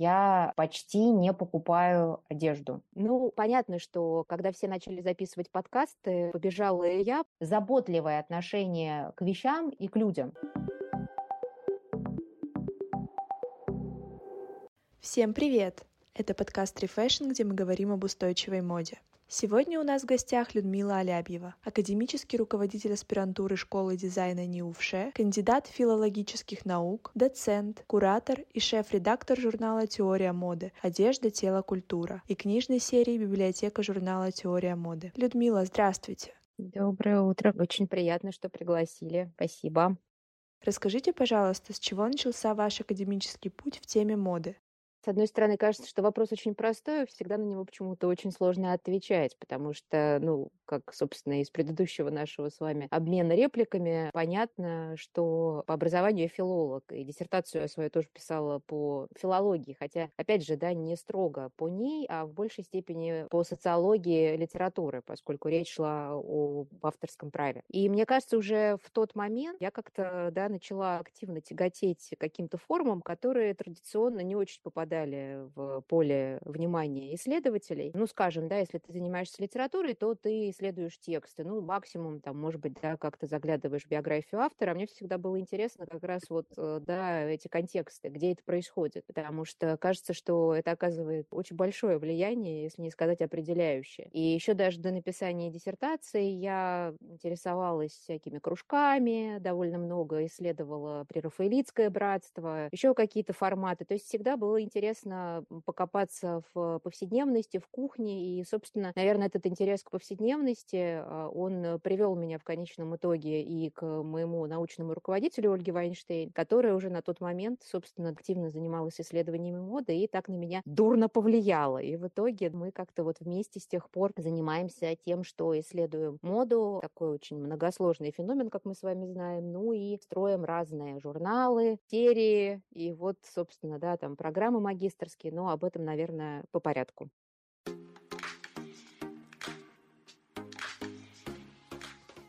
я почти не покупаю одежду. Ну, понятно, что когда все начали записывать подкасты, побежала и я. Заботливое отношение к вещам и к людям. Всем привет! Это подкаст Refashion, где мы говорим об устойчивой моде. Сегодня у нас в гостях Людмила Алябьева, академический руководитель аспирантуры школы дизайна НИУФШЕ, кандидат филологических наук, доцент, куратор и шеф-редактор журнала «Теория моды. Одежда, тело, культура» и книжной серии «Библиотека журнала «Теория моды». Людмила, здравствуйте. Доброе утро. Очень приятно, что пригласили. Спасибо. Расскажите, пожалуйста, с чего начался ваш академический путь в теме моды? С одной стороны, кажется, что вопрос очень простой, всегда на него почему-то очень сложно отвечать, потому что, ну, как, собственно, из предыдущего нашего с вами обмена репликами, понятно, что по образованию я филолог, и диссертацию я свою тоже писала по филологии, хотя, опять же, да, не строго по ней, а в большей степени по социологии литературы, поскольку речь шла о авторском праве. И мне кажется, уже в тот момент я как-то, да, начала активно тяготеть каким-то формам, которые традиционно не очень попадают попадали в поле внимания исследователей. Ну, скажем, да, если ты занимаешься литературой, то ты исследуешь тексты. Ну, максимум, там, может быть, да, как-то заглядываешь в биографию автора. Мне всегда было интересно как раз вот, э, да, эти контексты, где это происходит. Потому что кажется, что это оказывает очень большое влияние, если не сказать определяющее. И еще даже до написания диссертации я интересовалась всякими кружками, довольно много исследовала прерафаэлитское братство, еще какие-то форматы. То есть всегда было интересно интересно покопаться в повседневности, в кухне. И, собственно, наверное, этот интерес к повседневности, а, он привел меня в конечном итоге и к моему научному руководителю Ольге Вайнштейн, которая уже на тот момент, собственно, активно занималась исследованиями моды и так на меня дурно повлияла. И в итоге мы как-то вот вместе с тех пор занимаемся тем, что исследуем моду, такой очень многосложный феномен, как мы с вами знаем, ну и строим разные журналы, серии, и вот, собственно, да, там программы магистрский, но об этом, наверное, по порядку.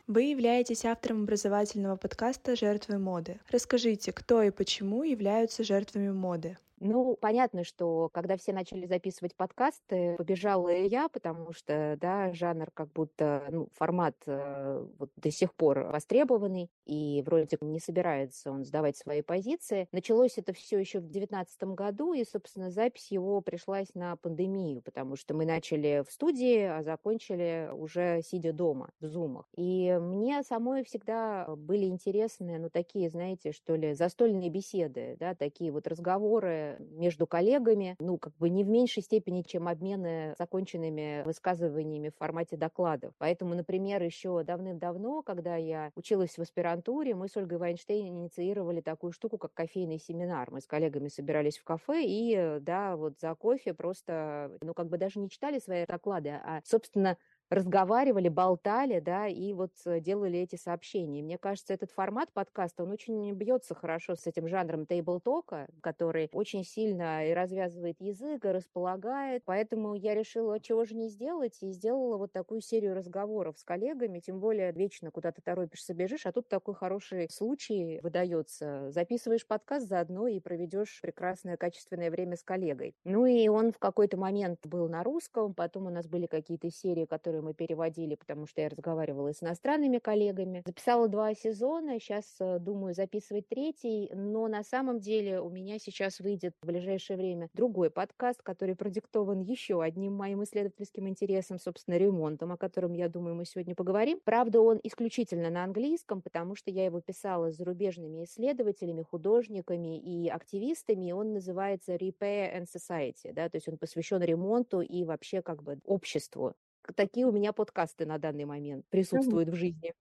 Вы являетесь автором образовательного подкаста «Жертвы моды». Расскажите, кто и почему являются жертвами моды? Ну, понятно, что когда все начали записывать подкасты, побежала и я, потому что, да, жанр как будто, ну, формат э, вот до сих пор востребованный, и вроде не собирается он сдавать свои позиции. Началось это все еще в 2019 году, и, собственно, запись его пришлась на пандемию, потому что мы начали в студии, а закончили уже сидя дома, в зумах. И мне самой всегда были интересны, ну, такие, знаете, что ли, застольные беседы, да, такие вот разговоры между коллегами, ну, как бы не в меньшей степени, чем обмены законченными высказываниями в формате докладов. Поэтому, например, еще давным-давно, когда я училась в аспирантуре, мы с Ольгой Вайнштейн инициировали такую штуку, как кофейный семинар. Мы с коллегами собирались в кафе и, да, вот за кофе просто, ну, как бы даже не читали свои доклады, а, собственно, разговаривали, болтали, да, и вот э, делали эти сообщения. Мне кажется, этот формат подкаста, он очень бьется хорошо с этим жанром тейбл-тока, который очень сильно и развязывает язык, и располагает. Поэтому я решила, чего же не сделать, и сделала вот такую серию разговоров с коллегами, тем более вечно куда-то торопишься, бежишь, а тут такой хороший случай выдается. Записываешь подкаст заодно и проведешь прекрасное качественное время с коллегой. Ну и он в какой-то момент был на русском, потом у нас были какие-то серии, которые которые мы переводили, потому что я разговаривала с иностранными коллегами. Записала два сезона, сейчас э, думаю записывать третий, но на самом деле у меня сейчас выйдет в ближайшее время другой подкаст, который продиктован еще одним моим исследовательским интересом, собственно, ремонтом, о котором, я думаю, мы сегодня поговорим. Правда, он исключительно на английском, потому что я его писала с зарубежными исследователями, художниками и активистами, и он называется Repair and Society, да, то есть он посвящен ремонту и вообще как бы обществу. Такие у меня подкасты на данный момент присутствуют в жизни.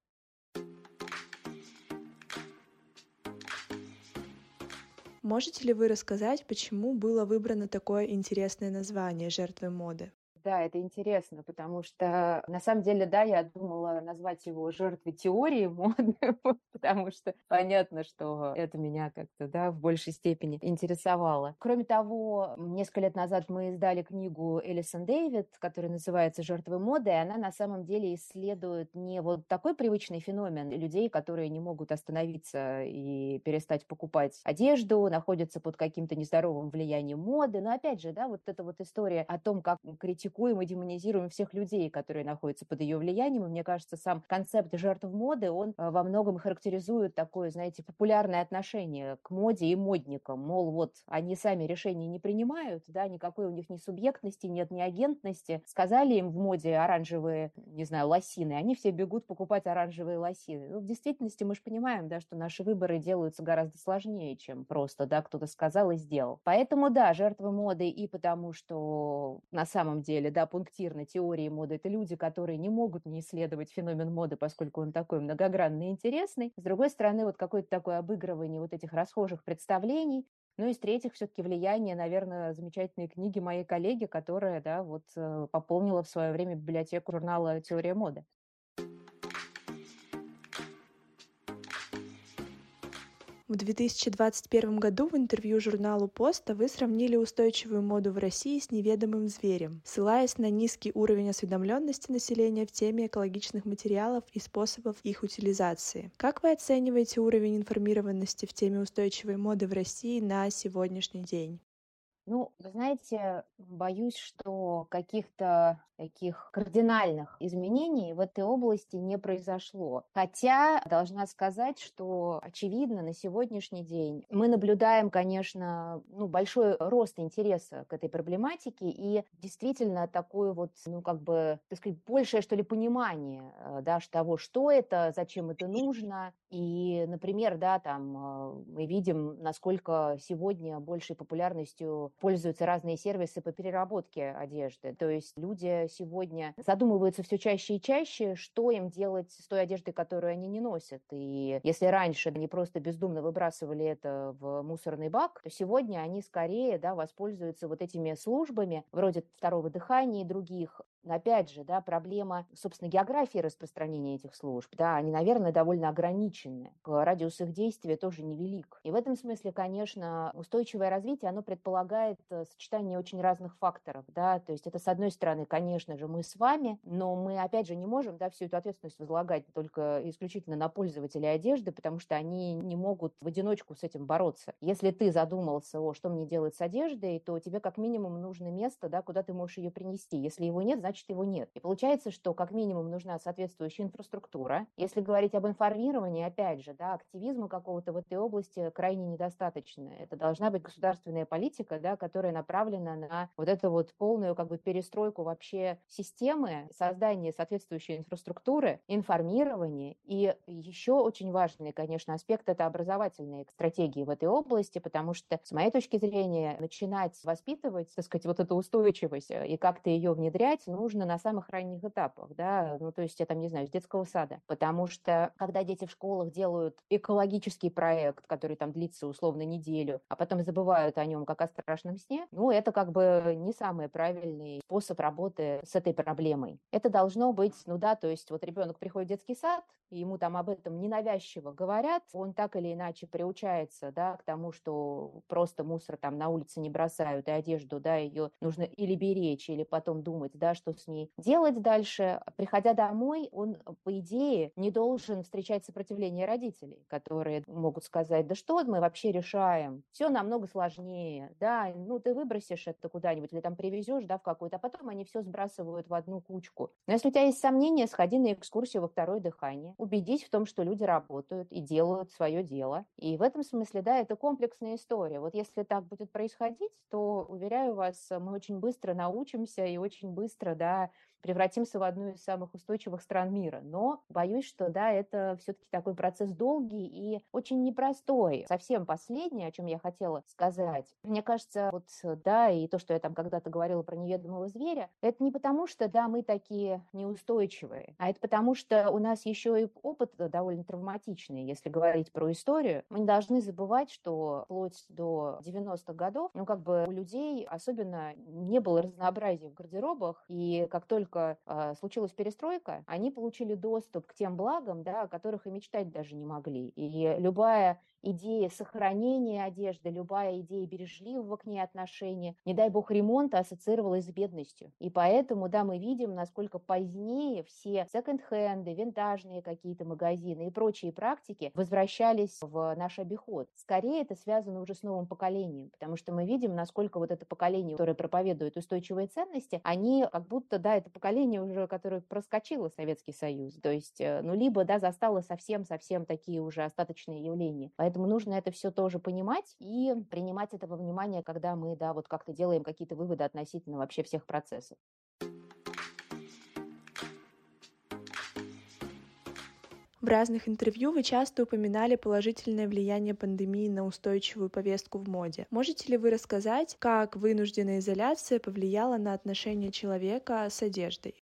Можете ли вы рассказать, почему было выбрано такое интересное название «Жертвы моды»? Да, это интересно, потому что на самом деле, да, я думала назвать его жертвой теории моды, потому что понятно, что это меня как-то, да, в большей степени интересовало. Кроме того, несколько лет назад мы издали книгу Элисон Дэвид, которая называется «Жертвы моды», и она на самом деле исследует не вот такой привычный феномен людей, которые не могут остановиться и перестать покупать одежду, находятся под каким-то нездоровым влиянием моды, но опять же, да, вот эта вот история о том, как критикуют критикуем и демонизируем всех людей, которые находятся под ее влиянием. И мне кажется, сам концепт жертв моды, он э, во многом характеризует такое, знаете, популярное отношение к моде и модникам. Мол, вот они сами решения не принимают, да, никакой у них ни субъектности, нет ни агентности. Сказали им в моде оранжевые, не знаю, лосины, они все бегут покупать оранжевые лосины. Ну, в действительности мы же понимаем, да, что наши выборы делаются гораздо сложнее, чем просто, да, кто-то сказал и сделал. Поэтому, да, жертвы моды и потому, что на самом деле деле, да, пунктирно теории моды, это люди, которые не могут не исследовать феномен моды, поскольку он такой многогранный и интересный. С другой стороны, вот какое-то такое обыгрывание вот этих расхожих представлений, ну и с-третьих, все-таки влияние, наверное, замечательной книги моей коллеги, которая, да, вот э, пополнила в свое время библиотеку журнала «Теория моды». В 2021 году в интервью журналу «Поста» вы сравнили устойчивую моду в России с неведомым зверем, ссылаясь на низкий уровень осведомленности населения в теме экологичных материалов и способов их утилизации. Как вы оцениваете уровень информированности в теме устойчивой моды в России на сегодняшний день? Ну, вы знаете, боюсь, что каких-то таких кардинальных изменений в этой области не произошло. Хотя должна сказать, что очевидно на сегодняшний день мы наблюдаем, конечно, ну, большой рост интереса к этой проблематике и действительно такое вот, ну, как бы, так сказать, большее, что ли, понимание, э, да, того, что это, зачем это нужно. И, например, да, там э, мы видим, насколько сегодня большей популярностью пользуются разные сервисы по переработке одежды. То есть люди сегодня задумываются все чаще и чаще, что им делать с той одеждой, которую они не носят. И если раньше они просто бездумно выбрасывали это в мусорный бак, то сегодня они скорее да, воспользуются вот этими службами, вроде второго дыхания и других, Опять же, да, проблема, собственно, географии распространения этих служб, да, они, наверное, довольно ограничены. Радиус их действия тоже невелик. И в этом смысле, конечно, устойчивое развитие, оно предполагает э, сочетание очень разных факторов, да, то есть это, с одной стороны, конечно же, мы с вами, но мы, опять же, не можем, да, всю эту ответственность возлагать только исключительно на пользователей одежды, потому что они не могут в одиночку с этим бороться. Если ты задумался, о, что мне делать с одеждой, то тебе как минимум нужно место, да, куда ты можешь ее принести. Если его нет, значит, его нет. И получается, что как минимум нужна соответствующая инфраструктура. Если говорить об информировании, опять же, да, активизма какого-то в этой области крайне недостаточно. Это должна быть государственная политика, да, которая направлена на вот эту вот полную как бы перестройку вообще системы, создание соответствующей инфраструктуры, информирование. И еще очень важный, конечно, аспект – это образовательные стратегии в этой области, потому что, с моей точки зрения, начинать воспитывать, так сказать, вот эту устойчивость э, и как-то ее внедрять, ну, нужно на самых ранних этапах, да, ну, то есть я там, не знаю, с детского сада, потому что когда дети в школах делают экологический проект, который там длится условно неделю, а потом забывают о нем как о страшном сне, ну, это как бы не самый правильный способ работы с этой проблемой. Это должно быть, ну да, то есть вот ребенок приходит в детский сад, ему там об этом ненавязчиво говорят, он так или иначе приучается, да, к тому, что просто мусор там на улице не бросают, и одежду, да, ее нужно или беречь, или потом думать, да, что с ней делать дальше. Приходя домой, он, по идее, не должен встречать сопротивление родителей, которые могут сказать, да что мы вообще решаем, все намного сложнее, да, ну ты выбросишь это куда-нибудь или там привезешь, да, в какую-то, а потом они все сбрасывают в одну кучку. Но если у тебя есть сомнения, сходи на экскурсию во второе дыхание, убедись в том, что люди работают и делают свое дело. И в этом смысле, да, это комплексная история. Вот если так будет происходить, то, уверяю вас, мы очень быстро научимся и очень быстро, да, превратимся в одну из самых устойчивых стран мира. Но боюсь, что да, это все-таки такой процесс долгий и очень непростой. Совсем последнее, о чем я хотела сказать. Мне кажется, вот да, и то, что я там когда-то говорила про неведомого зверя, это не потому, что да, мы такие неустойчивые, а это потому, что у нас еще и опыт довольно травматичный. Если говорить про историю, мы не должны забывать, что вплоть до 90-х годов, ну, как бы у людей особенно не было разнообразия в гардеробах, и как только э, случилась перестройка, они получили доступ к тем благам, да, о которых и мечтать даже не могли. И любая идея сохранения одежды, любая идея бережливого к ней отношения, не дай бог ремонта, ассоциировалась с бедностью. И поэтому, да, мы видим, насколько позднее все секонд-хенды, винтажные какие-то магазины и прочие практики возвращались в наш обиход. Скорее это связано уже с новым поколением, потому что мы видим, насколько вот это поколение, которое проповедует устойчивые ценности, они как будто, да, это поколение уже, которое проскочило Советский Союз. То есть, э, ну, либо, да, застало совсем-совсем такие уже остаточные явления. Поэтому нужно это все тоже понимать и принимать это во внимание, когда мы, да, вот как-то делаем какие-то выводы относительно вообще всех процессов. В разных интервью вы часто упоминали положительное влияние пандемии на устойчивую повестку в моде. Можете ли вы рассказать, как вынужденная изоляция повлияла на отношение человека с одеждой?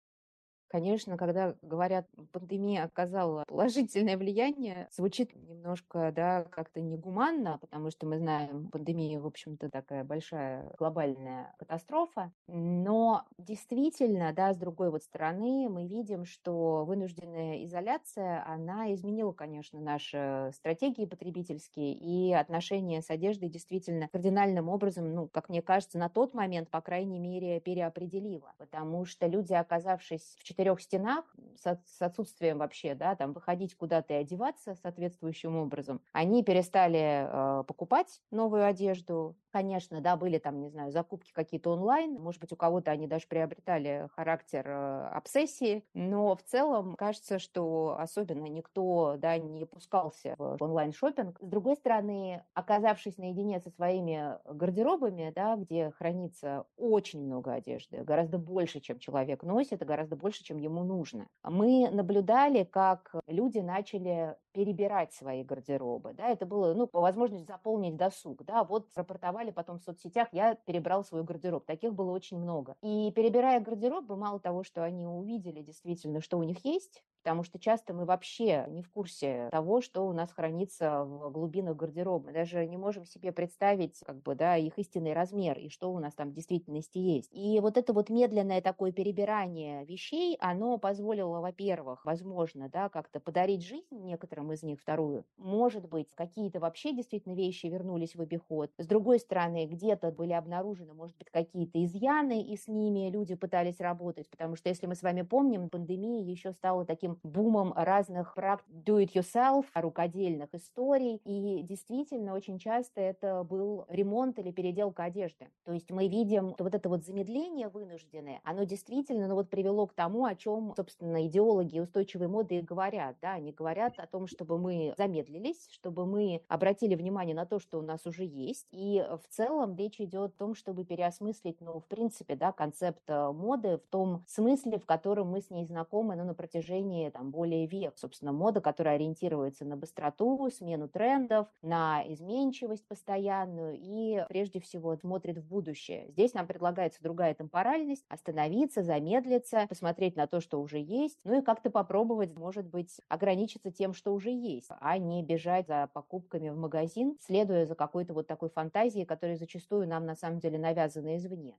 Конечно, когда говорят, пандемия оказала положительное влияние, звучит немножко, да, как-то негуманно, потому что мы знаем, пандемия, в общем-то, такая большая глобальная катастрофа. Но действительно, да, с другой вот стороны, мы видим, что вынужденная изоляция, она изменила, конечно, наши стратегии потребительские и отношения с одеждой действительно кардинальным образом, ну, как мне кажется, на тот момент, по крайней мере, переопределила. Потому что люди, оказавшись в четырех стенах с, отсутствием вообще, да, там выходить куда-то и одеваться соответствующим образом, они перестали э, покупать новую одежду, Конечно, да, были там, не знаю, закупки какие-то онлайн, может быть, у кого-то они даже приобретали характер э, обсессии, но в целом кажется, что особенно никто, да, не пускался в онлайн шопинг. С другой стороны, оказавшись наедине со своими гардеробами, да, где хранится очень много одежды, гораздо больше, чем человек носит, и гораздо больше, чем ему нужно, мы наблюдали, как люди начали перебирать свои гардеробы, да, это было, ну, по возможности заполнить досуг, да, вот рапортовали потом в соцсетях, я перебрал свой гардероб, таких было очень много. И перебирая гардероб, мало того, что они увидели действительно, что у них есть, потому что часто мы вообще не в курсе того, что у нас хранится в глубинах гардероба. Мы даже не можем себе представить как бы, да, их истинный размер и что у нас там в действительности есть. И вот это вот медленное такое перебирание вещей, оно позволило, во-первых, возможно, да, как-то подарить жизнь некоторым из них, вторую. Может быть, какие-то вообще действительно вещи вернулись в обиход. С другой стороны, где-то были обнаружены, может быть, какие-то изъяны, и с ними люди пытались работать, потому что, если мы с вами помним, пандемия еще стала таким таким бумом разных практик do-it-yourself, рукодельных историй. И действительно, очень часто это был ремонт или переделка одежды. То есть мы видим вот это вот замедление вынужденное, оно действительно ну, вот привело к тому, о чем, собственно, идеологи устойчивой моды и говорят. Да? Они говорят о том, чтобы мы замедлились, чтобы мы обратили внимание на то, что у нас уже есть. И в целом речь идет о том, чтобы переосмыслить, ну, в принципе, да, концепт э, моды в том смысле, в котором мы с ней знакомы ну, на протяжении течение там, более век. Собственно, мода, которая ориентируется на быстроту, смену трендов, на изменчивость постоянную и, прежде всего, смотрит в будущее. Здесь нам предлагается другая темпоральность, остановиться, замедлиться, посмотреть на то, что уже есть, ну и как-то попробовать, может быть, ограничиться тем, что уже есть, а не бежать за покупками в магазин, следуя за какой-то вот такой фантазией, которая зачастую нам на самом деле навязана извне.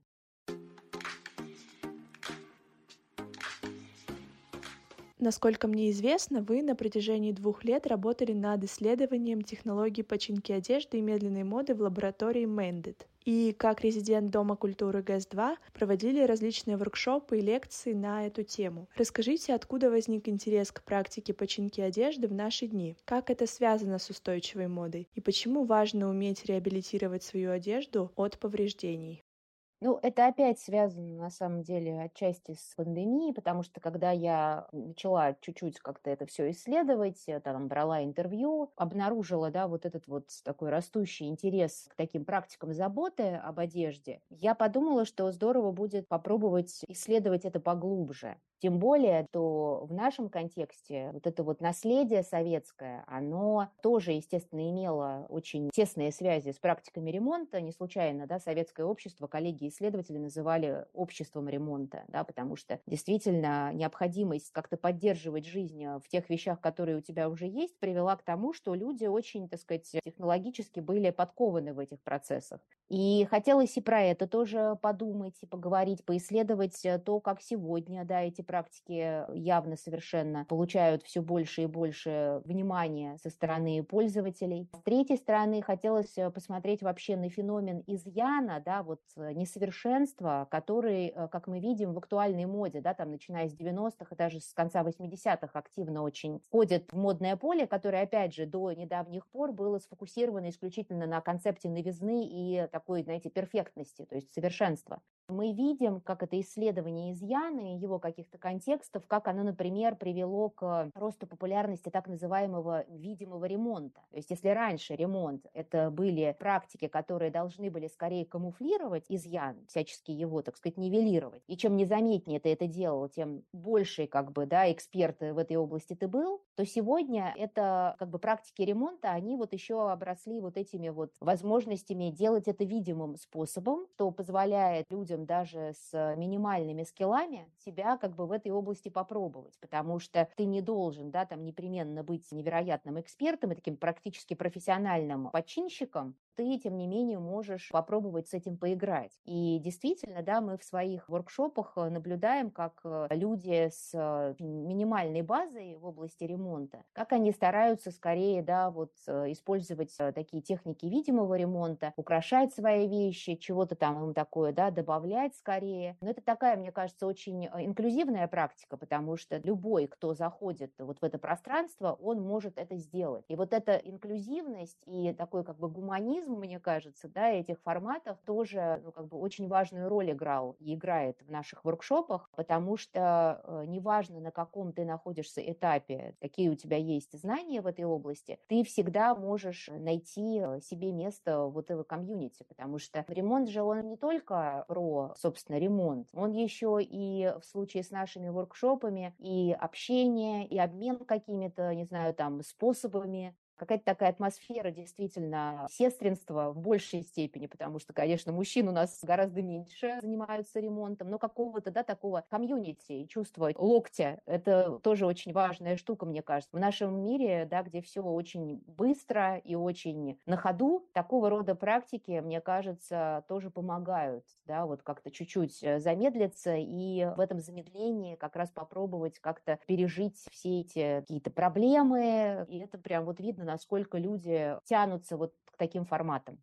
Насколько мне известно, вы на протяжении двух лет работали над исследованием технологий починки одежды и медленной моды в лаборатории Mended. И как резидент Дома культуры ГЭС-2 проводили различные воркшопы и лекции на эту тему. Расскажите, откуда возник интерес к практике починки одежды в наши дни? Как это связано с устойчивой модой? И почему важно уметь реабилитировать свою одежду от повреждений? Ну, это опять связано, на самом деле, отчасти с пандемией, потому что когда я начала чуть-чуть как-то это все исследовать, там брала интервью, обнаружила, да, вот этот вот такой растущий интерес к таким практикам заботы об одежде, я подумала, что здорово будет попробовать исследовать это поглубже. Тем более, что в нашем контексте вот это вот наследие советское, оно тоже, естественно, имело очень тесные связи с практиками ремонта. Не случайно, да, советское общество, коллеги исследователи называли обществом ремонта, да, потому что действительно необходимость как-то поддерживать жизнь в тех вещах, которые у тебя уже есть, привела к тому, что люди очень, так сказать, технологически были подкованы в этих процессах. И хотелось и про это тоже подумать и поговорить, поисследовать то, как сегодня, да, эти практики явно совершенно получают все больше и больше внимания со стороны пользователей. С третьей стороны, хотелось э, посмотреть вообще на феномен изъяна, да, вот э, несовершенства, который, э, как мы видим, в актуальной моде, да, там, начиная с 90-х и даже с конца 80-х активно очень входит в модное поле, которое, опять же, до недавних пор было сфокусировано исключительно на концепте новизны и такой, знаете, перфектности, то есть совершенства мы видим, как это исследование изъяна и его каких-то контекстов, как оно, например, привело к росту популярности так называемого видимого ремонта. То есть если раньше ремонт – это были практики, которые должны были скорее камуфлировать всячески его, так сказать, нивелировать, и чем незаметнее ты это делал, тем больше как бы, да, эксперт в этой области ты был, то сегодня это как бы практики ремонта, они вот еще обросли вот этими вот возможностями делать это видимым способом, что позволяет людям даже с минимальными скиллами себя как бы в этой области попробовать, потому что ты не должен, да, там непременно быть невероятным экспертом и таким практически профессиональным подчинщиком, ты, тем не менее, можешь попробовать с этим поиграть. И действительно, да, мы в своих воркшопах э, наблюдаем, как э, люди с э, минимальной базой в области ремонта, как они стараются скорее, да, вот использовать такие техники видимого ремонта, украшать свои вещи, чего-то там им такое, да, добавлять скорее. Но это такая, мне кажется, очень инклюзивная практика, потому что любой, кто заходит вот в это пространство, он может это сделать. И вот эта инклюзивность и такой как бы гуманизм, механизм, мне кажется, да, этих форматов тоже ну, как бы очень важную роль играл и играет в наших воркшопах, потому что э, неважно, на каком ты находишься этапе, какие у тебя есть знания в этой области, ты всегда можешь найти э, себе место вот в комьюнити, потому что ремонт же он не только про, собственно, ремонт, он еще и в случае с нашими воркшопами и общение, и обмен какими-то, не знаю, там, способами какая-то такая атмосфера действительно сестринства в большей степени, потому что, конечно, мужчин у нас гораздо меньше занимаются ремонтом, но какого-то, да, такого комьюнити и чувства локтя, это тоже очень важная штука, мне кажется. В нашем мире, да, где все очень быстро и очень на ходу, такого рода практики, мне кажется, тоже помогают, да, вот как-то чуть-чуть э, замедлиться и в этом замедлении как раз попробовать как-то пережить все эти какие-то проблемы, и это прям вот видно насколько люди тянутся вот к таким форматам.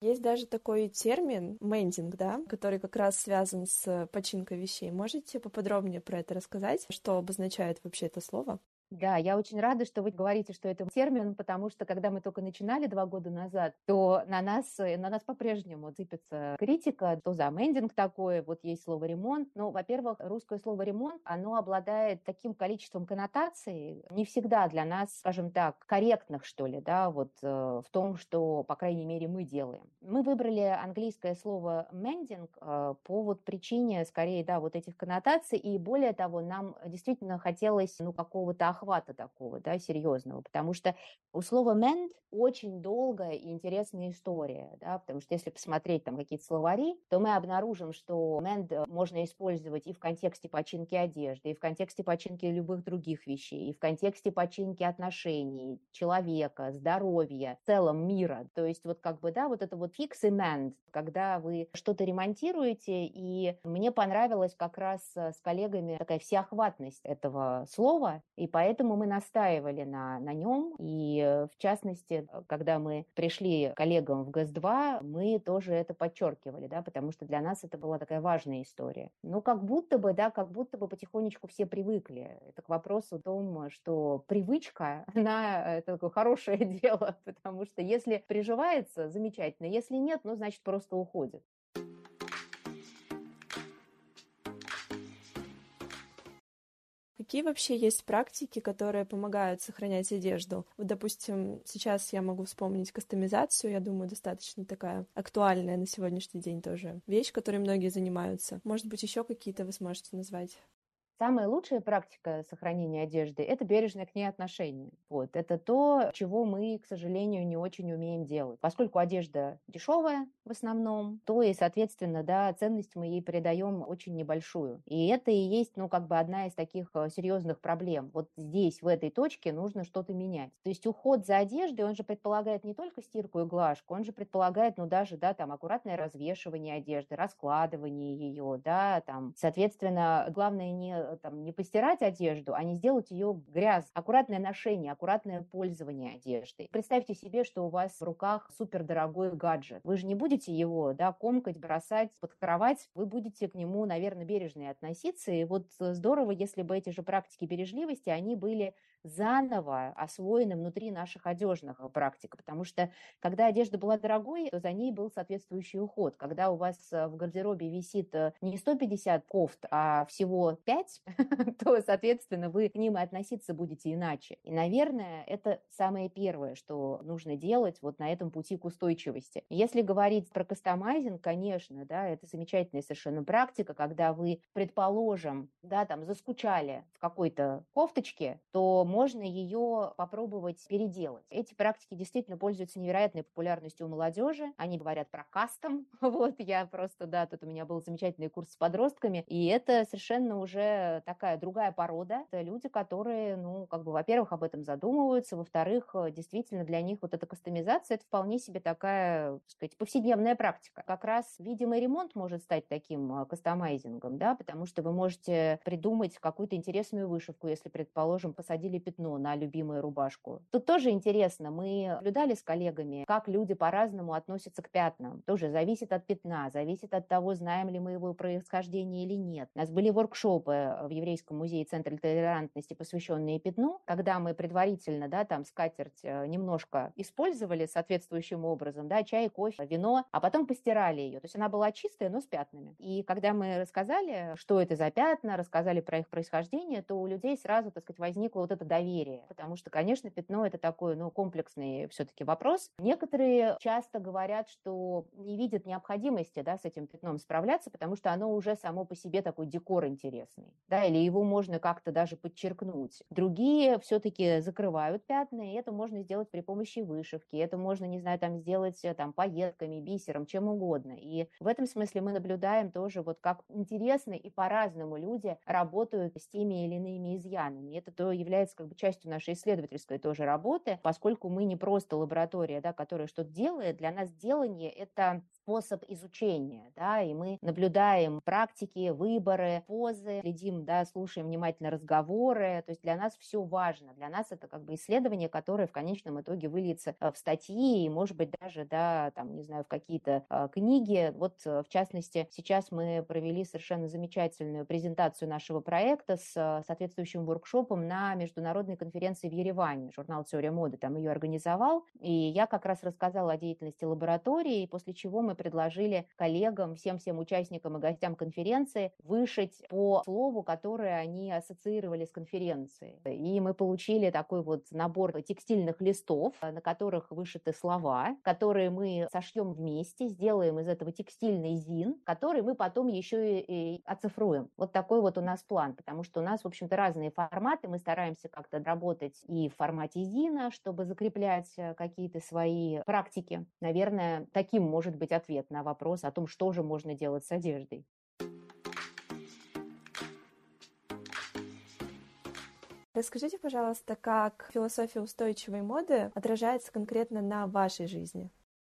Есть даже такой термин мендинг, да, который как раз связан с починкой вещей. Можете поподробнее про это рассказать? Что обозначает вообще это слово? Да, я очень рада, что вы говорите, что это термин, потому что когда мы только начинали два года назад, то на нас, э, на нас по-прежнему сыпется критика, то за мендинг такое, вот есть слово ремонт. Ну, во-первых, русское слово ремонт, оно обладает таким количеством коннотаций, не всегда для нас, скажем так, корректных, что ли, да, вот э, в том, что, по крайней мере, мы делаем. Мы выбрали английское слово mending э, по вот причине, скорее, да, вот этих коннотаций, и более того, нам действительно хотелось, ну, какого-то охвата такого, да, серьезного, потому что у слова mend очень долгая и интересная история, да, потому что если посмотреть там какие-то словари, то мы обнаружим, что mend можно использовать и в контексте починки одежды, и в контексте починки любых других вещей, и в контексте починки отношений, человека, здоровья, в целом мира. То есть вот как бы, да, вот это вот fix и mend, когда вы что-то ремонтируете, и мне понравилось как раз с коллегами такая всеохватность этого слова, и поэтому Поэтому мы настаивали на, на нем. И э, в частности, когда мы пришли коллегам в ГЭС-2, мы тоже это подчеркивали, да, потому что для нас это была такая важная история. Ну, как будто бы, да, как будто бы потихонечку все привыкли. Это к вопросу о том, что привычка, она это такое хорошее дело, потому что если приживается, замечательно. Если нет, ну, значит, просто уходит. Какие вообще есть практики, которые помогают сохранять одежду? Вот, допустим, сейчас я могу вспомнить кастомизацию, я думаю, достаточно такая актуальная на сегодняшний день тоже вещь, которой многие занимаются. Может быть, еще какие-то вы сможете назвать? Самая лучшая практика сохранения одежды – это бережное к ней отношение. Вот. Это то, чего мы, к сожалению, не очень умеем делать. Поскольку одежда дешевая в основном, то и, соответственно, да, ценность мы ей придаем очень небольшую. И это и есть, ну, как бы одна из таких э, серьезных проблем. Вот здесь, в этой точке, нужно что-то менять. То есть уход за одеждой, он же предполагает не только стирку и глажку, он же предполагает, ну, даже, да, там, аккуратное развешивание одежды, раскладывание ее, да, там, соответственно, главное не Э, там, не постирать одежду, а не сделать ее грязь. Аккуратное ношение, аккуратное пользование одеждой. Представьте себе, что у вас в руках супердорогой гаджет. Вы же не будете его да, комкать, бросать под кровать. Вы будете к нему, наверное, бережно относиться. И вот э, здорово, если бы эти же практики бережливости, они были заново освоены внутри наших одежных практик, потому что когда одежда была дорогой, то за ней был соответствующий уход. Когда у вас э, в гардеробе висит э, не 150 кофт, а всего 5, то, соответственно, вы к ним и относиться будете иначе. И, наверное, это самое первое, что нужно делать вот на этом пути к устойчивости. Если говорить про кастомайзинг, конечно, да, это замечательная совершенно практика, когда вы, предположим, да, там заскучали в какой-то кофточке, то можно ее попробовать переделать. Эти практики действительно пользуются невероятной популярностью у молодежи. Они говорят про кастом. Вот я просто, да, тут у меня был замечательный курс с подростками, и это совершенно уже такая другая порода. Это люди, которые, ну, как бы, во-первых, об этом задумываются, во-вторых, действительно для них вот эта кастомизация, это вполне себе такая, так сказать, повседневная практика. Как раз видимый ремонт может стать таким а, кастомайзингом, да, потому что вы можете придумать какую-то интересную вышивку, если, предположим, посадили пятно на любимую рубашку. Тут тоже интересно, мы наблюдали с коллегами, как люди по-разному относятся к пятнам. Тоже зависит от пятна, зависит от того, знаем ли мы его происхождение или нет. У нас были воркшопы в Еврейском музее Центра толерантности, посвященные пятну, когда мы предварительно, да, там скатерть э, немножко использовали соответствующим образом, да, чай, кофе, вино, а потом постирали ее. То есть она была чистая, но с пятнами. И когда мы рассказали, что это за пятна, рассказали про их происхождение, то у людей сразу, так сказать, возникло вот это доверие. Потому что, конечно, пятно – это такой, ну, комплексный все-таки вопрос. Некоторые часто говорят, что не видят необходимости, да, с этим пятном справляться, потому что оно уже само по себе такой декор интересный, да, или его можно как-то даже подчеркнуть. Другие все-таки закрывают пятна, и это можно сделать при помощи вышивки, это можно, не знаю, там сделать э, там пайетками, бисером, чем угодно. И в этом смысле мы наблюдаем тоже вот как интересно и по-разному люди работают с теми или иными изъянами. Это то является как бы частью нашей исследовательской тоже работы, поскольку мы не просто лаборатория, да, которая что-то делает, для нас делание – это способ изучения, да, и мы наблюдаем практики, выборы, позы, следим, да, слушаем внимательно разговоры, то есть для нас все важно, для нас это как бы исследование, которое в конечном итоге выльется э, в статьи и, может быть, даже, да, там, не знаю, в какие-то э, книги. Вот, э, в частности, сейчас мы провели совершенно замечательную презентацию нашего проекта с соответствующим воркшопом на международной конференции в Ереване. Журнал «Теория моды» там ее организовал, и я как раз рассказала о деятельности лаборатории, после чего мы предложили коллегам, всем-всем участникам и гостям конференции вышить по слову, которое они ассоциировали с конференцией. И мы получили такой вот набор текстильных листов, на которых вышиты слова, которые мы сошьем вместе, сделаем из этого текстильный зин, который мы потом еще и, и оцифруем. Вот такой вот у нас план, потому что у нас, в общем-то, разные форматы, мы стараемся как-то работать и в формате зина, чтобы закреплять э, какие-то свои практики. Наверное, таким может быть ответ на вопрос о том, что же можно делать с одеждой. Расскажите, пожалуйста, как философия устойчивой моды отражается конкретно на вашей жизни?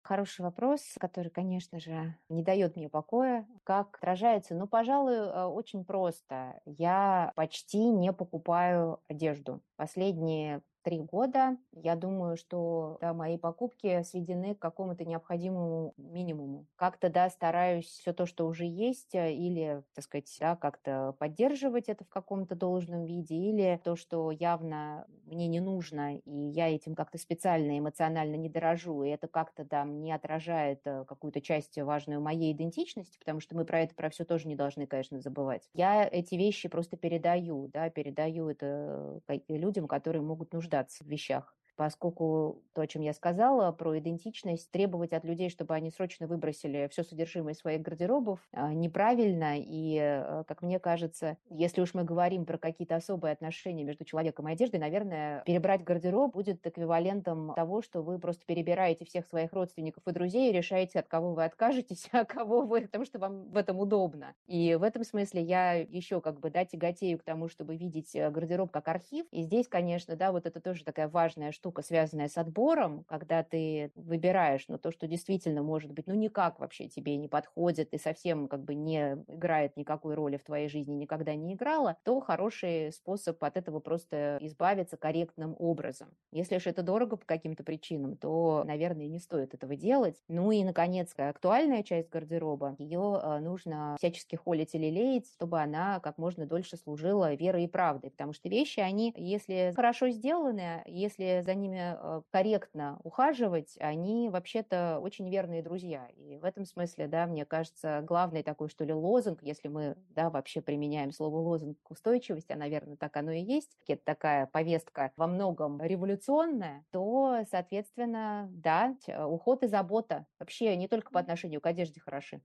Хороший вопрос, который, конечно же, не дает мне покоя. Как отражается? Ну, пожалуй, э, очень просто. Я почти не покупаю одежду. Последние три года, я думаю, что да, мои покупки сведены к какому-то необходимому минимуму. Как-то, да, стараюсь все то, что уже есть, э, или, так сказать, да, как-то поддерживать это в каком-то должном виде, или то, что явно мне не нужно, и я этим как-то специально эмоционально не дорожу, и это как-то, да, не отражает э, какую-то часть важную моей идентичности, потому что мы про это, про все тоже не должны, конечно, забывать. Я эти вещи просто передаю, да, передаю это э, людям, которые могут нуждаться нуждаться в вещах поскольку то, о чем я сказала, про идентичность, требовать от людей, чтобы они срочно выбросили все содержимое своих гардеробов, а, неправильно. И, э, как мне кажется, если уж мы говорим про какие-то особые отношения между человеком и одеждой, наверное, перебрать гардероб будет эквивалентом того, что вы просто перебираете всех своих родственников и друзей и решаете, от кого вы откажетесь, а кого вы, потому что вам в этом удобно. И в этом смысле я еще как бы, да, тяготею к тому, чтобы видеть э, гардероб как архив. И здесь, конечно, да, вот это тоже такая важная штука, штука, связанная с отбором, когда ты выбираешь, ну, то, что действительно может быть, ну, никак вообще тебе не подходит и совсем как бы не играет никакой роли в твоей жизни, никогда не играла, то хороший способ от этого просто избавиться корректным образом. Если же это дорого по каким-то причинам, то, наверное, не стоит этого делать. Ну и, наконец, актуальная часть гардероба, ее э, нужно всячески холить или леять, чтобы она как можно дольше служила верой и правдой, потому что вещи, они, если хорошо сделаны, если за ними э, корректно ухаживать, они вообще-то очень верные друзья. И в этом смысле, да, мне кажется, главный такой, что ли, лозунг, если мы, да, вообще применяем слово лозунг к устойчивости, а, наверное, так оно и есть, это такая повестка во многом революционная, то, соответственно, да, уход и забота вообще не только по отношению к одежде хороши.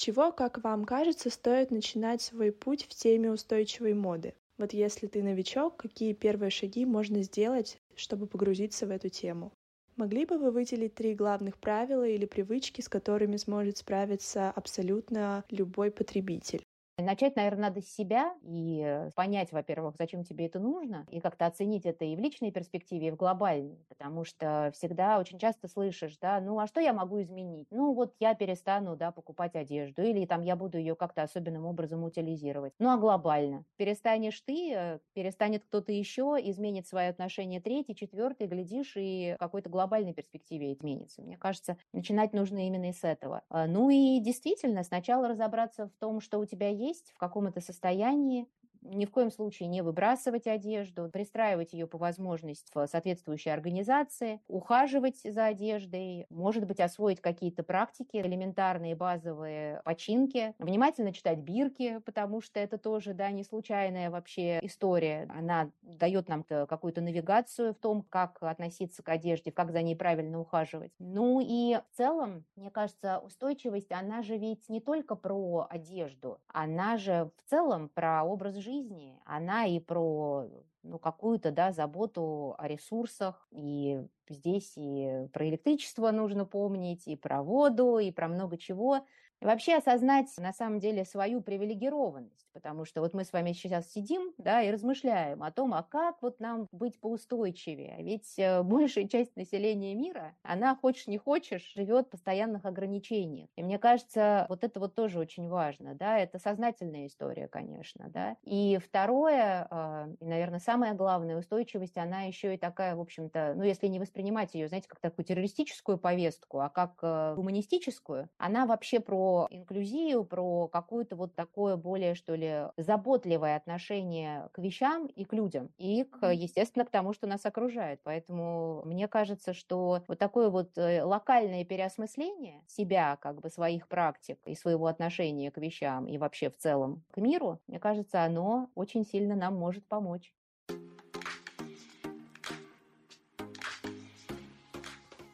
Чего, как вам кажется, стоит начинать свой путь в теме устойчивой моды? Вот если ты новичок, какие первые шаги можно сделать, чтобы погрузиться в эту тему? Могли бы вы выделить три главных правила или привычки, с которыми сможет справиться абсолютно любой потребитель? Начать, наверное, надо с себя и э, понять, во-первых, зачем тебе это нужно, и как-то оценить это и в личной перспективе, и в глобальной, потому что всегда очень часто слышишь, да, ну а что я могу изменить? Ну вот я перестану, да, покупать одежду, или там я буду ее как-то особенным образом утилизировать. Ну а глобально? Перестанешь ты, э, перестанет кто-то еще, изменит свое отношение третий, четвертый, глядишь, и в какой-то глобальной перспективе изменится. Мне кажется, начинать нужно именно с этого. А, ну и действительно, сначала разобраться в том, что у тебя есть, есть, в каком это состоянии, ни в коем случае не выбрасывать одежду, пристраивать ее по возможности в соответствующей организации, ухаживать за одеждой, может быть, освоить какие-то практики, элементарные базовые починки, внимательно читать бирки, потому что это тоже, да, не случайная вообще история. Она дает нам какую-то навигацию в том, как относиться к одежде, как за ней правильно ухаживать. Ну и в целом, мне кажется, устойчивость, она же ведь не только про одежду, она же в целом про образ жизни, жизни, она и про ну, какую-то да, заботу о ресурсах. И здесь и про электричество нужно помнить, и про воду, и про много чего. Вообще осознать на самом деле свою привилегированность, потому что вот мы с вами сейчас сидим, да, и размышляем о том, а как вот нам быть поустойчивее. Ведь э, большая часть населения мира, она, хочешь не хочешь, живет в постоянных ограничениях. И мне кажется, вот это вот тоже очень важно, да, это сознательная история, конечно, да. И второе, а, и, наверное, самое главное, устойчивость, она еще и такая, в общем-то, ну, если не воспринимать ее, знаете, как такую террористическую повестку, а как э, гуманистическую, она вообще про инклюзию, про какое-то вот такое более, что ли, заботливое отношение к вещам и к людям, и, к, естественно, к тому, что нас окружает. Поэтому мне кажется, что вот такое вот э, локальное переосмысление себя, как бы своих практик и своего отношения к вещам и вообще в целом к миру, мне кажется, оно очень сильно нам может помочь.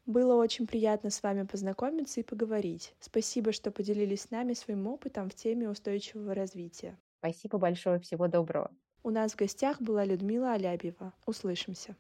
Было очень приятно с вами познакомиться и поговорить. Спасибо, что поделились с нами своим опытом в теме устойчивого развития. Спасибо большое, всего доброго. У нас в гостях была Людмила Алябьева. Услышимся.